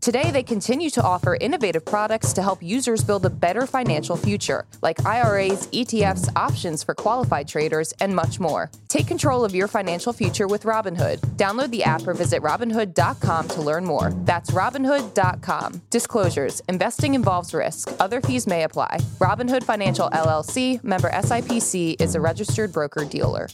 Today, they continue to offer innovative products to help users build a better financial future, like IRAs, ETFs, options for qualified traders, and much more. Take control of your financial future with Robinhood. Download the app or visit Robinhood.com to learn more. That's Robinhood.com. Disclosures Investing involves risk, other fees may apply. Robinhood Financial LLC, member SIPC, is a registered broker dealer.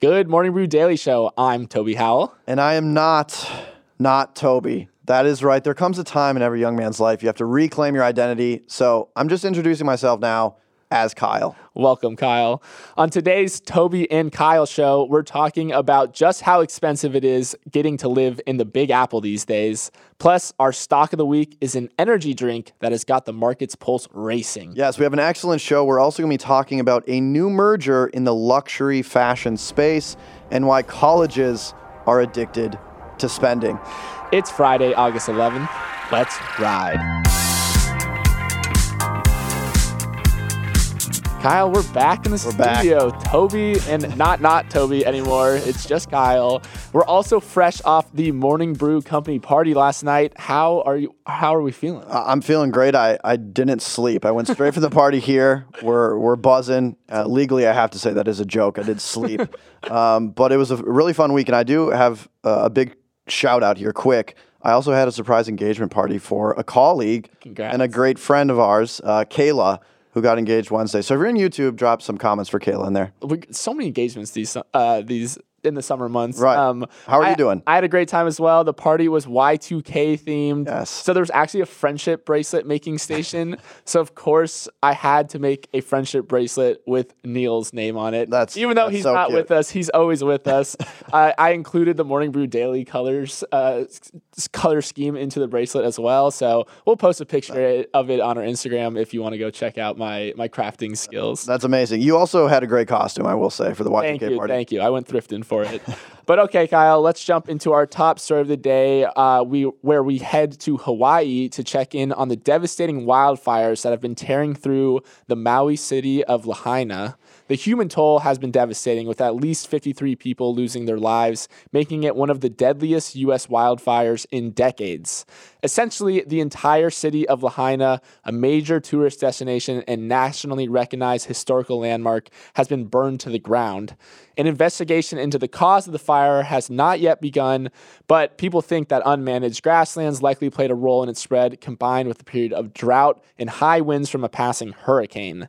Good Morning Brew Daily Show. I'm Toby Howell. And I am not, not Toby. That is right. There comes a time in every young man's life you have to reclaim your identity. So I'm just introducing myself now as Kyle. Welcome, Kyle. On today's Toby and Kyle show, we're talking about just how expensive it is getting to live in the Big Apple these days. Plus, our stock of the week is an energy drink that has got the market's pulse racing. Yes, we have an excellent show. We're also going to be talking about a new merger in the luxury fashion space and why colleges are addicted to spending. It's Friday, August 11th. Let's ride. Kyle, we're back in the We're back. studio. Toby and not not Toby anymore. It's just Kyle. We're also fresh off the Morning Brew Company party last night. How are you? How are we feeling? I'm feeling great. I, I didn't sleep. I went straight from the party here. We're, we're buzzing. Uh, legally, I have to say that is a joke. I did sleep. Um, but it was a really fun week. And I do have uh, a big shout out here, quick. I also had a surprise engagement party for a colleague Congrats. and a great friend of ours, uh, Kayla, who got engaged Wednesday. So if you're in YouTube, drop some comments for Kayla in there. we, so many engagements these uh, these in the summer months. Right. How are you doing? I had a great time as well. The party was Y2K themed. Yes. So there was actually a friendship bracelet making station. so of course I had to make a friendship bracelet with Neil's name on it. That's- even though that's he's so not cute. with us, he's always with us. I, I included the Morning Brew Daily colors uh, color scheme into the bracelet as well. So we'll post a picture of it on our Instagram if you want to go check out my my crafting skills. That's amazing. You also had a great costume, I will say, for the Y2K Thank you, party. thank you. I went thrifting for it. but okay, Kyle, let's jump into our top story of the day. Uh, we where we head to Hawaii to check in on the devastating wildfires that have been tearing through the Maui city of Lahaina. The human toll has been devastating, with at least 53 people losing their lives, making it one of the deadliest U.S. wildfires in decades. Essentially, the entire city of Lahaina, a major tourist destination and nationally recognized historical landmark, has been burned to the ground. An investigation into the cause of the fire has not yet begun, but people think that unmanaged grasslands likely played a role in its spread, combined with a period of drought and high winds from a passing hurricane.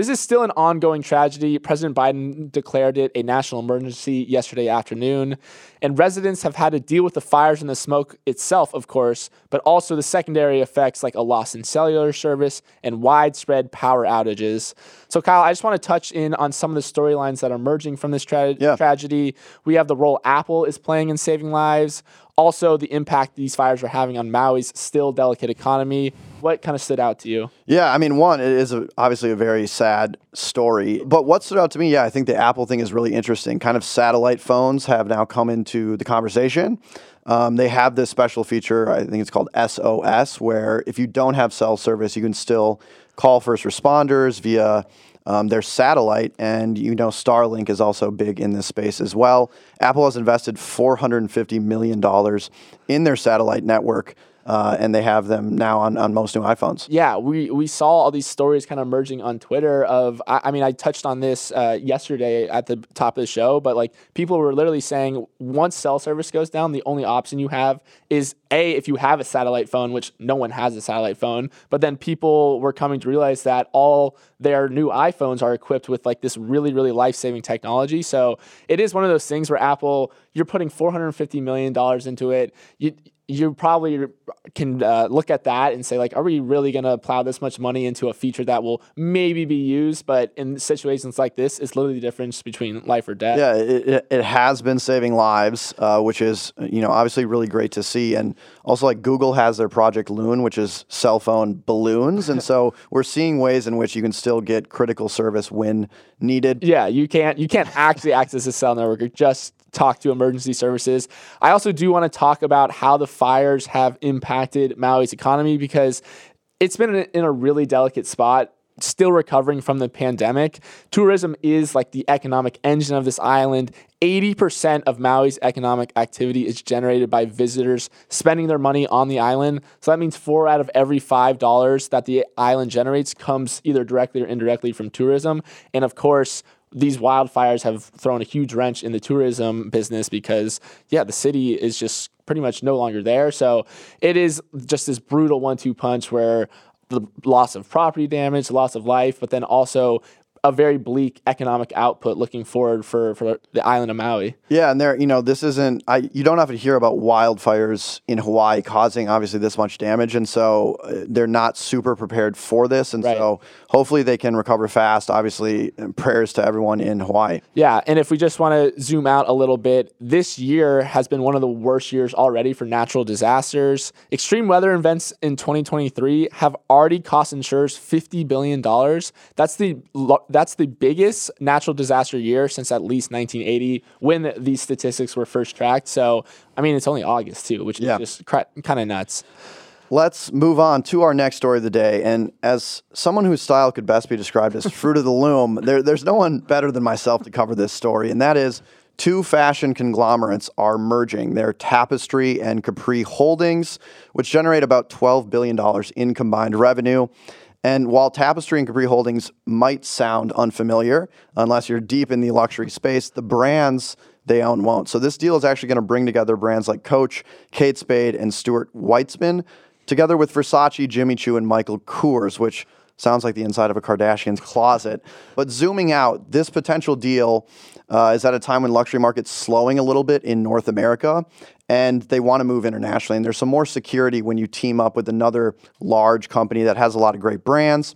This is still an ongoing tragedy. President Biden declared it a national emergency yesterday afternoon, and residents have had to deal with the fires and the smoke itself, of course, but also the secondary effects like a loss in cellular service and widespread power outages. So, Kyle, I just want to touch in on some of the storylines that are emerging from this tra- Yeah. tragedy. We have the role Apple is playing in saving lives. Also, the impact these fires are having on Maui's still delicate economy. What kind of stood out to you? Yeah, I mean, one, it is a, obviously a very sad story. But what stood out to me, yeah, I think the Apple thing is really interesting. Kind of satellite phones have now come into the conversation. Um, they have this special feature, I think it's called SOS, where if you don't have cell service, you can still call first responders via um, their satellite. And you know, Starlink is also big in this space as well. Apple has invested $450 million in their satellite network. Uh, and they have them now on, on most new iPhones. Yeah, we, we saw all these stories kind of emerging on Twitter. Of I, I mean, I touched on this uh, yesterday at the top of the show, but like people were literally saying once cell service goes down, the only option you have is a if you have a satellite phone, which no one has a satellite phone. But then people were coming to realize that all their new iPhones are equipped with like this really really life saving technology. So it is one of those things where Apple you're putting 450 million dollars into it. You you probably can uh, look at that and say like are we really going to plow this much money into a feature that will maybe be used? But in situations like this it's literally the difference between life or death. Yeah, it, it, has been saving lives, uh, which is you know obviously really great to see, and also like Google has their Project Loon, which is cell phone balloons, and so we're seeing ways in which you can still get critical service when needed. yeah you can't you can't actually access a cell network. Or just talk to emergency services i also do want to talk about how the fires have impacted maui's economy because it's been in a, really delicate spot still recovering from the pandemic. Tourism is like the economic engine of this island. 80% of Maui's economic activity is generated by visitors spending their money on the island. So that means four out of every $5 that the island generates comes either directly or indirectly from tourism. And of course, these wildfires have thrown a huge wrench in the tourism business because, yeah, the city is just pretty much no longer there. So it is just this brutal one two punch where the loss of property damage, loss of life, but then also a very bleak economic output looking forward for, for the island of Maui. Yeah, and there, you know, this isn't. I you don't have to hear about wildfires in Hawaii causing obviously this much damage, and so uh, they're not super prepared for this, and Right. so hopefully they can recover fast. Obviously, prayers to everyone in Hawaii. Yeah, and if we just want to zoom out a little bit, this year has been one of the worst years already for natural disasters. Extreme weather events in 2023 have already cost insurers 50 billion dollars. That's the lo- that's the biggest natural disaster year since at least 1980 when these statistics were first tracked. So, I mean, it's only August too, which is just cra- kind of nuts. Let's move on to our next story of the day. And as someone whose style could best be described as fruit of the loom, there, there's no one better than myself to cover this story. And that is two fashion conglomerates are merging. They're Tapestry and Capri Holdings, which generate about $12 billion in combined revenue. And while Tapestry and Capri Holdings might sound unfamiliar, unless you're deep in the luxury space, the brands they own won't. So this deal is actually going to bring together brands like Coach, Kate Spade, and Stuart Weitzman, together with Versace, Jimmy Choo, and Michael Kors, which sounds like the inside of a Kardashian's closet. But zooming out, this potential deal uh, is at a time when luxury market's slowing a little bit in North America, and they want to move internationally. And there's some more security when you team up with another large company that has a lot of great brands.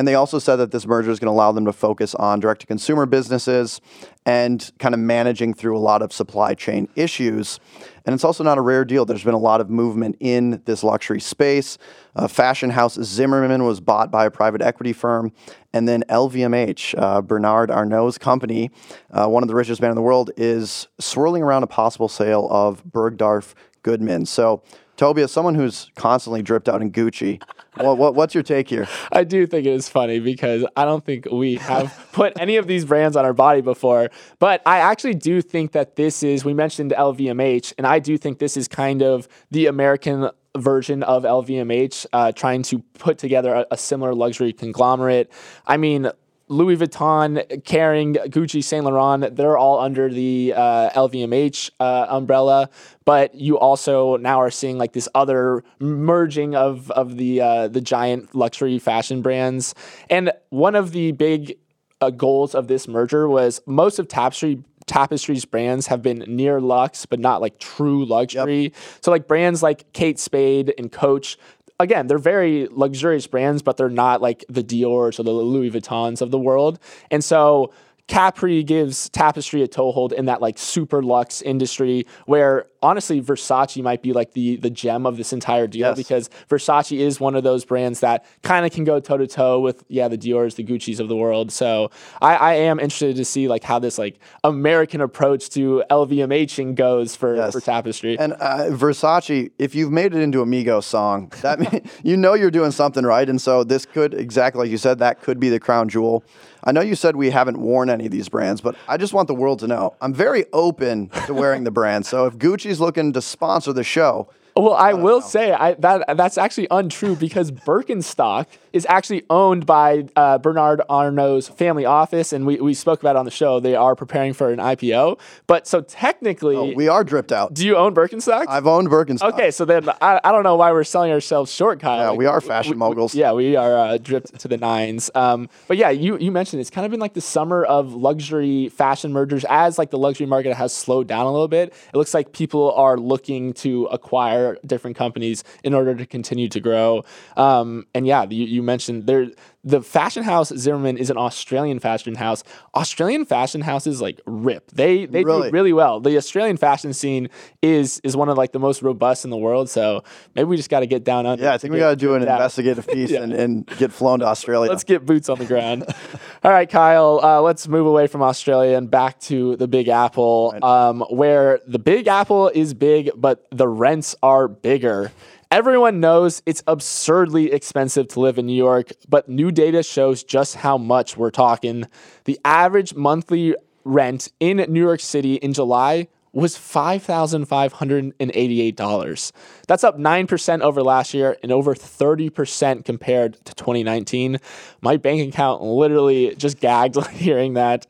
And they also said that this merger is going to allow them to focus on direct to consumer businesses and kind of managing through a lot of supply chain issues. And it's also not a rare deal. There's been a lot of movement in this luxury space. Uh, fashion house Zimmermann was bought by a private equity firm. And then LVMH, uh, Bernard Arnault's company, uh, one of the richest men in the world, is swirling around a possible sale of Bergdorf Goodman. So, Toby, as someone who's constantly dripped out in Gucci, what, what, what's your take here? I do think it is funny because I don't think we have put any of these brands on our body before. But I actually do think that this is, we mentioned LVMH, and I do think this is kind of the American version of LVMH uh, trying to put together a, a similar luxury conglomerate. I mean, Louis Vuitton, Kering, Gucci, Saint Laurent, they're all under the uh, LVMH uh, umbrella. But you also now are seeing like this other merging of of the uh, the giant luxury fashion brands. And one of the big uh, goals of this merger was most of Tapestry Tapestry's brands have been near luxe, but not like true luxury. So like brands like Kate Spade and Coach again, they're very luxurious brands, but they're not like the Dior's or the Louis Vuittons of the world. And so Capri gives Tapestry a toehold in that like super luxe industry where honestly Versace might be like the the gem of this entire deal Yes. because Versace is one of those brands that kind of can go toe to toe with yeah the Dior's, the Gucci's of the world. So I, I am interested to see like how this like American approach to LVMHing goes for, Yes. for Tapestry. And uh, Versace, if you've made it into a Migos song, that mean, you know you're doing something right. And so this could, exactly like you said, that could be the crown jewel. I know you said we haven't worn any of these brands, but I just want the world to know I'm very open to wearing the brand. So if Gucci's looking to sponsor the show, Well, I will say I, that that's actually untrue because Birkenstock is actually owned by uh, Bernard Arnault's family office, and we, we spoke about it on the show. They are preparing for an IPO, but so technically, Oh, we are dripped out. do you own Birkenstock? I've owned Birkenstock. okay, so then I, I don't know why we're selling ourselves short, Kyle. Yeah, Like, we are fashion moguls. yeah, we are uh, dripped to the nines. Um, but yeah, you you mentioned it's kind of been like the summer of luxury fashion mergers as like the luxury market has slowed down a little bit. It looks like people are looking to acquire different companies in order to continue to grow. Um, and yeah, you, you mentioned there. The fashion house Zimmermann is an Australian fashion house. Australian fashion houses like rip. They they Really? do really well. The Australian fashion scene is is one of like the most robust in the world. So maybe we just got to get down on. Yeah, I think we got to do an yeah. investigative piece and, and get flown to Australia. Let's get boots on the ground. All right, Kyle, uh, let's move away from Australia and back to the Big Apple, um, where the Big Apple is big, but the rents are bigger. Everyone knows it's absurdly expensive to live in New York, but new data shows just how much we're talking. The average monthly rent in New York City in July was $5,588. That's up 9% over last year and over 30% compared to 2019. My bank account literally just gagged hearing that.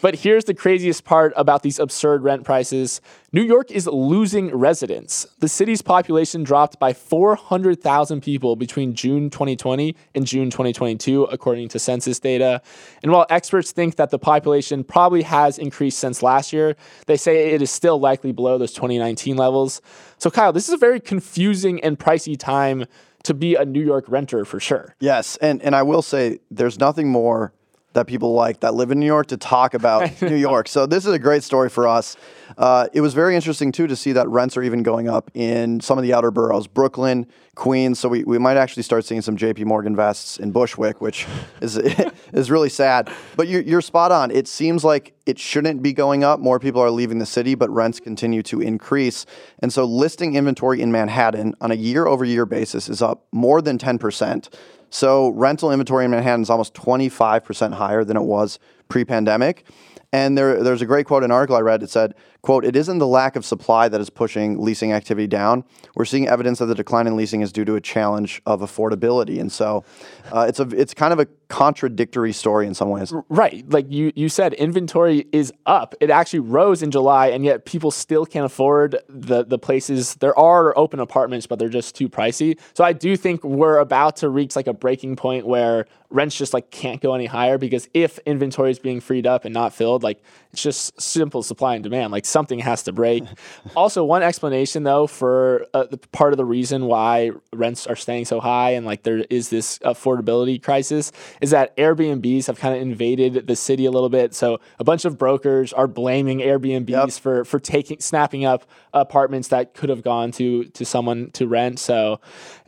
But here's the craziest part about these absurd rent prices New York is losing residents. The city's population dropped by 400,000 people between June 2020 and June 2022, according to census data. And while experts think that the population probably has increased since last year, they say it is still likely below those 2019 levels. So, Kyle, this is a very confusing and pricey time to be a New York renter for sure. Yes, and and I will say there's nothing more that people like that live in New York to talk about New York. So this is a great story for us. Uh, it was very interesting too to see that rents are even going up in some of the outer boroughs, Brooklyn, Queens. So we, we might actually start seeing some J.P. Morgan vests in Bushwick, which is is really sad. But you're, you're spot on. It seems like it shouldn't be going up. More people are leaving the city, but rents continue to increase. And so listing inventory in Manhattan on a year over year basis is up more than 10%. So rental inventory in Manhattan is almost 25% higher than it was pre-pandemic. And there, there's a great quote in an article I read. It said, quote, it isn't the lack of supply that is pushing leasing activity down. We're seeing evidence that the decline in leasing is due to a challenge of affordability. And so uh, it's, a, it's kind of a contradictory story in some ways. Right. Like you, you said, inventory is up. It actually rose in July, and yet people still can't afford the, the places. There are open apartments, but they're just too pricey. So I do think we're about to reach like a breaking point where rents just like can't go any higher because if inventory is being freed up and not filled, like it's just simple supply and demand. Like something has to break. also, one explanation though for uh, the part of the reason why rents are staying so high and like there is this affordability crisis is that Airbnbs have kind of invaded the city a little bit. So a bunch of brokers are blaming Airbnbs yep. for for taking snapping up apartments that could have gone to to someone to rent. So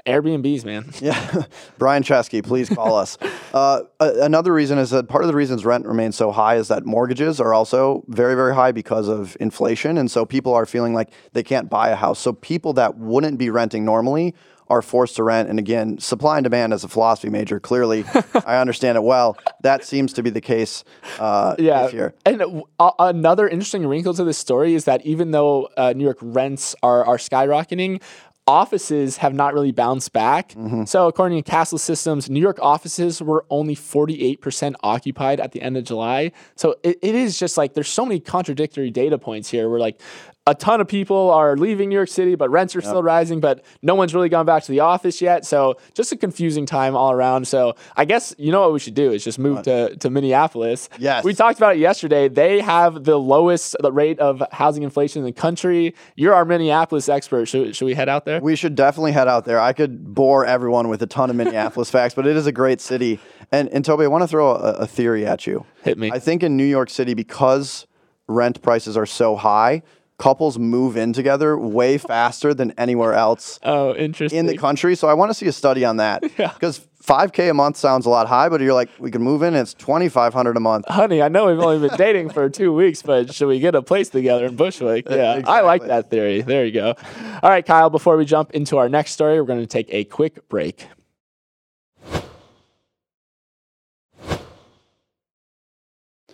Airbnbs, man. Yeah, Brian Chesky, please call us. Uh, another reason is that part of the reasons rent remains so high is that mortgages are also very, very high because of inflation, and so people are feeling like they can't buy a house. So people that wouldn't be renting normally are forced to rent. And again, supply and demand as a philosophy major, clearly, I understand it well. That seems to be the case. Uh, yeah. Here. And uh, another interesting wrinkle to this story is that even though uh, New York rents are, are skyrocketing, offices have not really bounced back. Mm-hmm. So, according to Kastle Systems, New York offices were only 48% occupied at the end of July. So, it, it is just like there's so many contradictory data points here. We're like, a ton of people are leaving New York City, but rents are yep. still rising, but no one's really gone back to the office yet. So just a confusing time all around. So I guess you know what we should do is just move to, to Minneapolis. Yes. We talked about it yesterday. They have the lowest rate of housing inflation in the country. You're our Minneapolis expert. Should, should we head out there? We should definitely head out there. I could bore everyone with a ton of Minneapolis facts, but it is a great city. And, and Toby, I want to throw a, a theory at you. Hit me. I think in New York City, because rent prices are so high, couples move in together way faster than anywhere else. Oh, interesting. In the country, so I want to see a study on that. Yeah. Because 5k a month sounds a lot high, but you're like, we can move in. it's 2,500 a month. Honey, I know we've only been dating for two weeks, but should we get a place together in Bushwick? Yeah, exactly. I like that theory. There you go. All right, Kyle. Before we jump into our next story, we're going to take a quick break.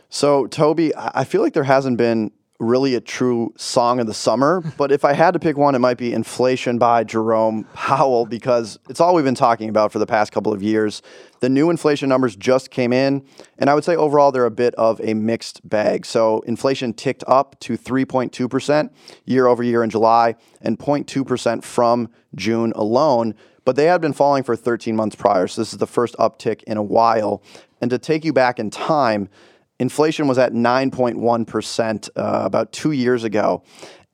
So, Toby, I feel like there hasn't been really a true song of the summer. but if I had to pick one, it might be Inflation by Jerome Powell because it's all we've been talking about for the past couple of years. The new inflation numbers just came in, and I would say overall they're a bit of a mixed bag. So inflation ticked up to 3.2% year over year in July and 0.2% from June alone. But they had been falling for 13 months prior. So this is the first uptick in a while. And to take you back in time, inflation was at 9.1% uh, about two years ago.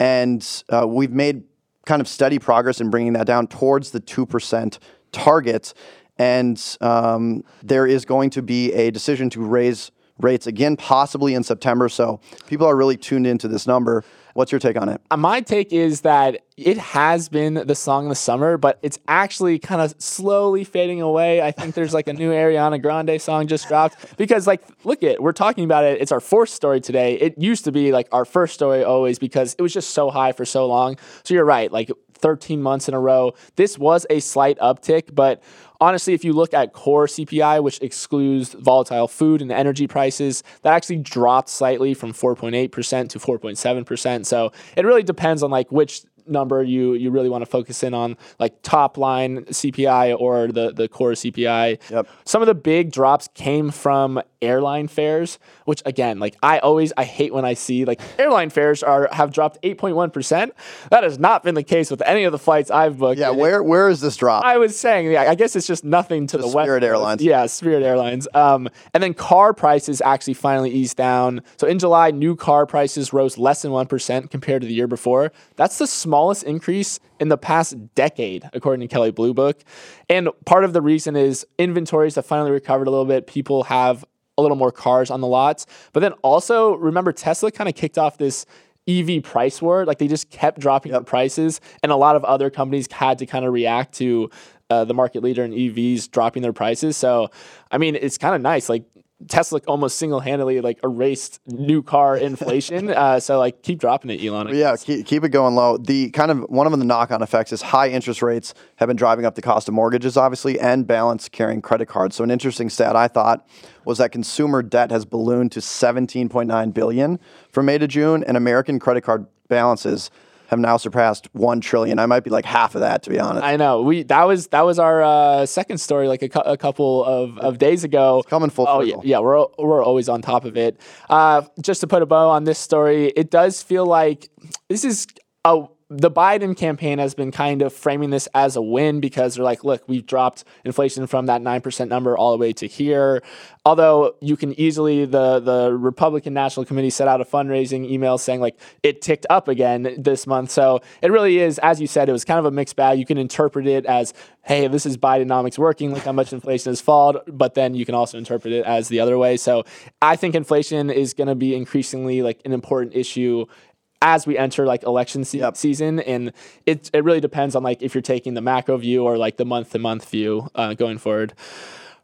And uh, we've made kind of steady progress in bringing that down towards the 2% target. And um, there is going to be a decision to raise rates again, possibly in September. So people are really tuned into this number. What's your take on it? My take is that it has been the song of the summer, but it's actually kind of slowly fading away. I think there's like a new Ariana Grande song just dropped because, like, look at we're talking about it. It's our fourth story today. It used to be like our first story always because it was just so high for so long. So you're right. Like 13 months in a row. This was a slight uptick, but honestly, if you look at core CPI, which excludes volatile food and energy prices, that actually dropped slightly from 4.8% to 4.7%. So it really depends on like which number you you really want to focus in on, like top line CPI or the the core CPI. Yep. Some of the big drops came from airline fares, which again, like I always I hate when I see like airline fares are have dropped 8.1%. That has not been the case with any of the flights I've booked. Yeah, And where where is this drop? I was saying, yeah, I guess it's just nothing to the, west Spirit Coast. Airlines. Yeah, Spirit Airlines. Um, and then car prices actually finally eased down. So in July, new car prices rose less than 1% compared to the year before. That's the smallest increase in the past decade, according to Kelley Blue Book. And part of the reason is inventories have finally recovered a little bit. People have a little more cars on the lots. But then also, remember, Tesla kind of kicked off this EV price war. Like they just kept dropping the prices, and a lot of other companies had to kind of react to uh, the market leader in EVs dropping their prices. So, I mean, it's kind of nice. Like Tesla almost single handedly like erased new car inflation. uh, so like keep dropping it, Elon. Yeah, keep, keep it going low. The kind of one of the knock-on effects is high interest rates have been driving up the cost of mortgages, obviously, and balance carrying credit cards. So an interesting stat I thought was that consumer debt has ballooned to 17.9 billion from May to June, and American credit card balances have now surpassed one trillion. I might be like half of that, to be honest. I know we that was that was our uh, second story like a, cou- a couple of, of days ago. coming full Oh yeah, circle. yeah, we're we're always on top of it. Uh, just to put a bow on this story, it does feel like this is a the Biden campaign has been kind of framing this as a win because they're like, look, we've dropped inflation from that nine percent number all the way to here. Although you can easily the the Republican National Committee set out a fundraising email saying like it ticked up again this month. So it really is, as you said, it was kind of a mixed bag. You can interpret it as, hey, this is Bidenomics working, look how much inflation has fallen, but then you can also interpret it as the other way. So I think inflation is going to be increasingly like an important issue as we enter like election se- Yep. season and it, it really depends on like if you're taking the macro view or like the month to month view uh, going forward.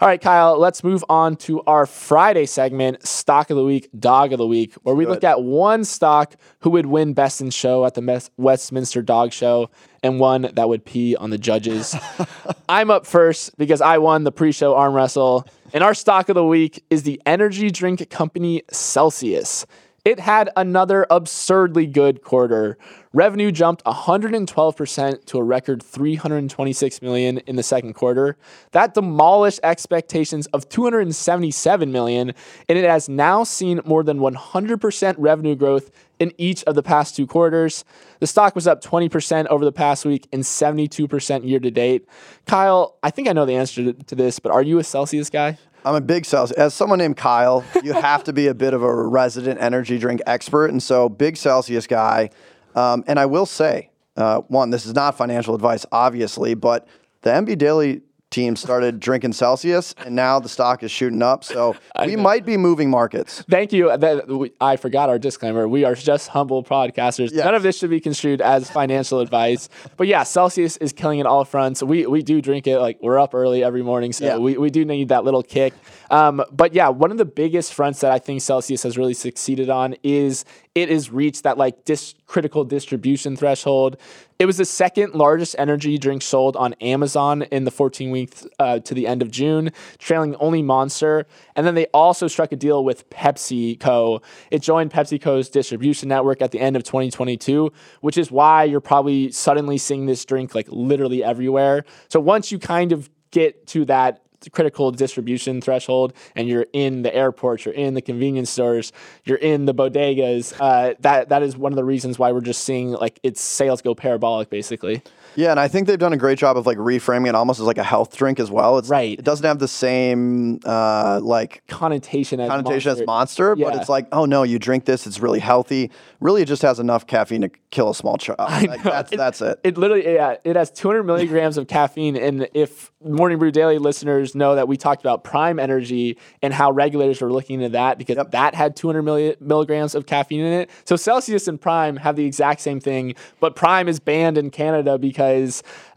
All right kyle let's move on to our friday segment stock of the week dog of the week where we look at one stock who would win best in show at the Mes- westminster dog show and one that would pee on the judges. I'm up first because i won the pre-show arm wrestle and our stock of the week is the energy drink company celsius it had another absurdly good quarter. Revenue jumped 112% to a record 326 million in the second quarter. That demolished expectations of 277 million, and it has now seen more than 100% revenue growth in each of the past two quarters. The stock was up 20% over the past week and 72% year to date. Kyle, I think I know the answer to, this, but are you a Celsius guy? I'm a big Celsius. As someone named Kyle, you have to be a bit of a resident energy drink expert, and so big Celsius guy. Um, and I will say, uh, one, this is not financial advice, obviously, but the MB Daily team started drinking Celsius, and now the stock is shooting up. So we might be moving markets. Thank you. That, we, I forgot our disclaimer. We are just humble podcasters. Yes. None of this should be construed as financial advice. But yeah, Celsius is killing it all fronts. We we do drink it like we're up early every morning, so Yeah. we, we do need that little kick. Um, but yeah, one of the biggest fronts that I think Celsius has really succeeded on is it has reached that like dis- critical distribution threshold. It was the second largest energy drink sold on Amazon in the 14 weeks uh, to the end of June, trailing only Monster. And then they also struck a deal with PepsiCo. It joined PepsiCo's distribution network at the end of 2022, which is why you're probably suddenly seeing this drink like literally everywhere. So once you kind of get to that critical distribution threshold and you're in the airports, you're in the convenience stores, you're in the bodegas, uh, that that is one of the reasons why we're just seeing like its sales go parabolic basically. Yeah, and I think they've done a great job of like reframing it almost as like a health drink as well. It's Right. It doesn't have the same uh, like Connotation as connotation Monster. as monster, but it's like, oh no, you drink this, it's really healthy. Really, it just has enough caffeine to kill a small child. Like, that's that's it. It literally, yeah, it has 200 milligrams of caffeine. And if Morning Brew Daily listeners know that we talked about Prime Energy and how regulators were looking into that because Yep. that had 200 milli- milligrams of caffeine in it. So Celsius and Prime have the exact same thing, but Prime is banned in Canada because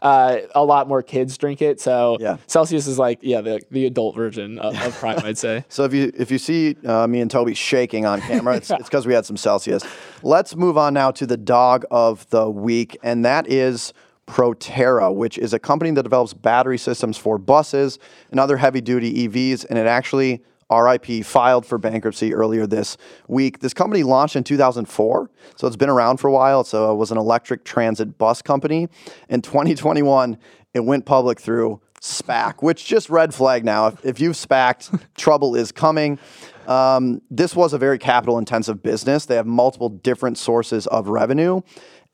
uh, a lot more kids drink it. So Yeah. Celsius is like, yeah, the, the adult version of, of Prime, I'd say. So if you if you see uh, me and Toby shaking on camera, it's it's because we had some Celsius. Let's move on now to the dog of the week, and that is Proterra, which is a company that develops battery systems for buses and other heavy duty EVs. And it actually, RIP, filed for bankruptcy earlier this week. This company launched in 2004, so it's been around for a while. So it was an electric transit bus company. In 2021, it went public through SPAC, which just red flag now. If, if you've SPACed, trouble is coming. Um, this was a very capital intensive business. They have multiple different sources of revenue.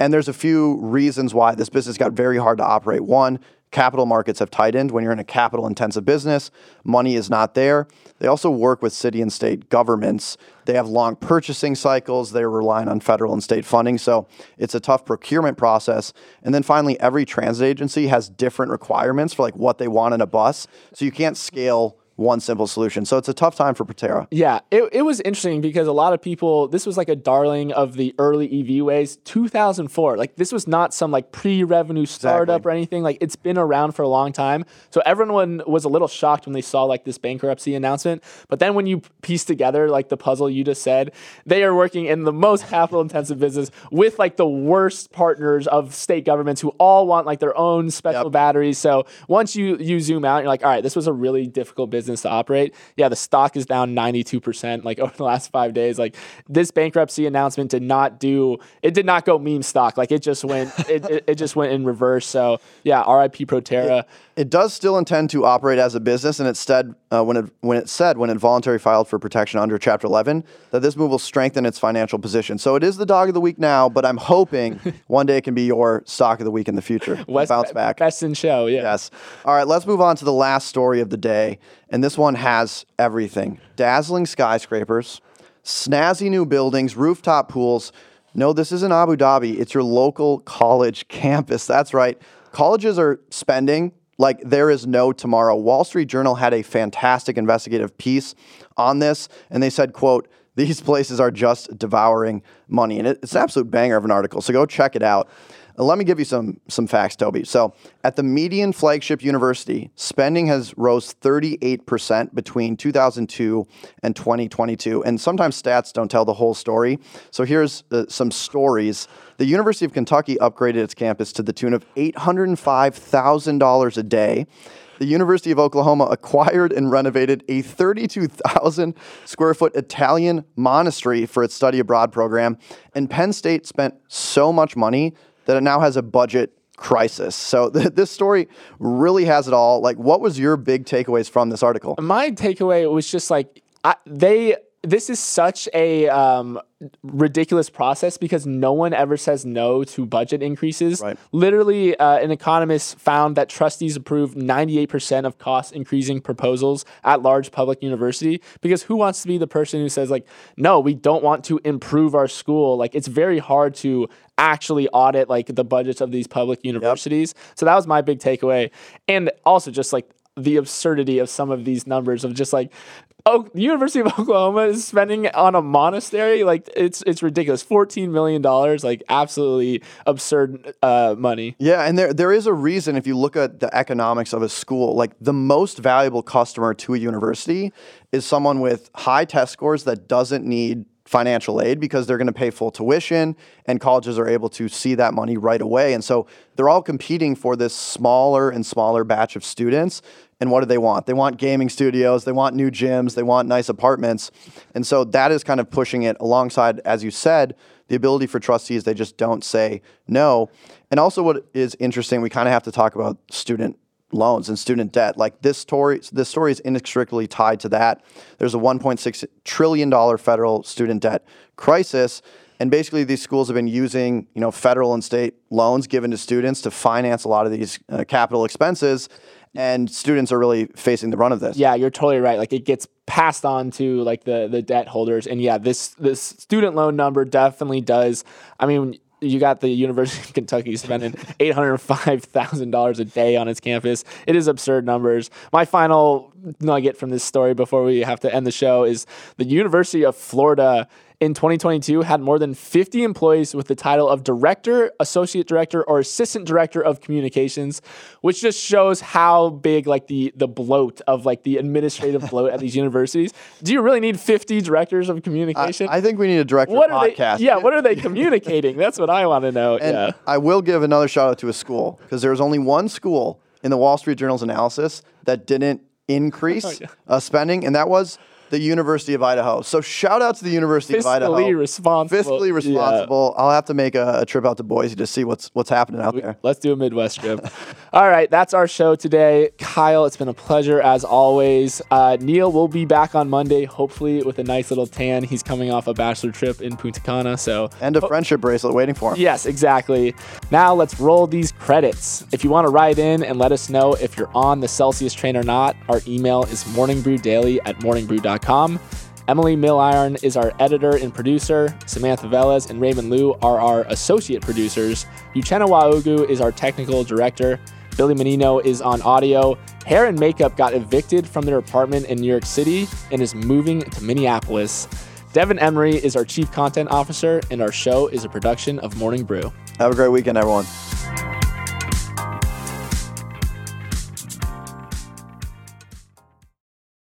And there's a few reasons why this business got very hard to operate. One, capital markets have tightened. When you're in a capital intensive business, money is not there. They also work with city and state governments. They have long purchasing cycles. They're relying on federal and state funding. So it's a tough procurement process. And then finally, every transit agency has different requirements for like what they want in a bus. So you can't scale one simple solution. So it's a tough time for Proterra. Yeah, it, it was interesting because a lot of people, this was like a darling of the early EV ways, 2004. Like this was not some like pre-revenue startup exactly. or anything. Like it's been around for a long time. So everyone was a little shocked when they saw like this bankruptcy announcement. But then when you piece together like the puzzle you just said, they are working in the most capital intensive business with like the worst partners of state governments who all want like their own special yep. batteries. So once you you zoom out, you're like, all right, this was a really difficult business business to operate. Yeah, the stock is down 92% like over the last five days. Like this bankruptcy announcement did not do, it did not go meme stock. Like it just went, it, it, it, just went in reverse. So yeah, RIP Proterra. It, it does still intend to operate as a business, and it said uh, when it when it said when it voluntarily filed for protection under Chapter 11 that this move will strengthen its financial position. So it is the dog of the week now, but I'm hoping one day it can be your stock of the week in the future. West, bounce back. Best in show, yeah. Yes. All right, let's move on to the last story of the day, and this one has everything: dazzling skyscrapers, snazzy new buildings, rooftop pools. No, this isn't Abu Dhabi. It's your local college campus. That's right. Colleges are spending like there is no tomorrow. Wall Street Journal had a fantastic investigative piece on this, and they said, quote, these places are just devouring money. And it's an absolute banger of an article. So go check it out. Let me give you some some facts, Toby. So, at the median flagship university, spending has rose 38% between 2002 and 2022. And sometimes stats don't tell the whole story. So, here's uh, some stories. The University of Kentucky upgraded its campus to the tune of $805,000 a day. The University of Oklahoma acquired and renovated a 32,000 square foot Italian monastery for its study abroad program. And Penn State spent so much money that it now has a budget crisis. So th- this story really has it all. Like, what was your big takeaways from this article? My takeaway was just like I, they. This is such a um, ridiculous process because no one ever says no to budget increases. Right. Literally, uh, an economist found that trustees approve 98% of cost increasing proposals at large public university because who wants to be the person who says like, no, we don't want to improve our school? Like it's very hard to actually audit like the budgets of these public universities. Yep. So that was my big takeaway. And also just like the absurdity of some of these numbers of just like oh University of Oklahoma is spending on a monastery? Like it's it's ridiculous. 14 million dollars like absolutely absurd uh, money. Yeah and there there is a reason if you look at the economics of a school. Like the most valuable customer to a university is someone with high test scores that doesn't need financial aid because they're going to pay full tuition and colleges are able to see that money right away. And so they're all competing for this smaller and smaller batch of students. And what do they want? They want gaming studios, they want new gyms, they want nice apartments. And so that is kind of pushing it alongside, as you said, the ability for trustees, they just don't say no. And also, what is interesting, we kind of have to talk about student loans and student debt. Like this story, this story is inextricably tied to that. There's a 1.6 trillion dollar federal student debt crisis, and basically these schools have been using you know federal and state loans given to students to finance a lot of these uh, capital expenses. And students are really facing the run of this. Yeah, you're totally right. Like it gets passed on to like the the debt holders, and yeah, this this student loan number definitely does. I mean, you got the University of Kentucky spending eight hundred five thousand dollars a day on its campus. It is absurd numbers. My final nugget from this story before we have to end the show is the University of Florida in 2022 had more than 50 employees with the title of director, associate director, or assistant director of communications, which just shows how big like the the bloat of like the administrative bloat at these universities. Do you really need 50 directors of communication? I, I think we need a director what of are podcast. they? Yeah, what are they communicating? That's what I want to know. And yeah. I will give another shout out to a school because there was only one school in the Wall Street Journal's analysis that didn't increase Oh, yeah. uh, spending, and that was the University of Idaho. So shout out to the University of Idaho. Fiscally responsible. Fiscally Yeah. responsible. I'll have to make a, a trip out to Boise to see what's what's happening out there. Let's do a Midwest trip. All right, that's our show today. Kyle, it's been a pleasure as always. Uh, Neil will be back on Monday, hopefully with a nice little tan. He's coming off a bachelor trip in Punta Cana, so And a friendship bracelet waiting for him. Yes, exactly. Now let's roll these credits. If you want to write in and let us know if you're on the Celsius train or not, our email is morningbrewdaily at morningbrew.com. Emily Milliron is our editor and producer. Samantha Velez and Raymond Liu are our associate producers. Uchenna Waugu is our technical director. Billy Menino is on audio. Hair and Makeup got evicted from their apartment in New York City and is moving to Minneapolis. Devin Emery is our chief content officer, and our show is a production of Morning Brew. Have a great weekend, everyone.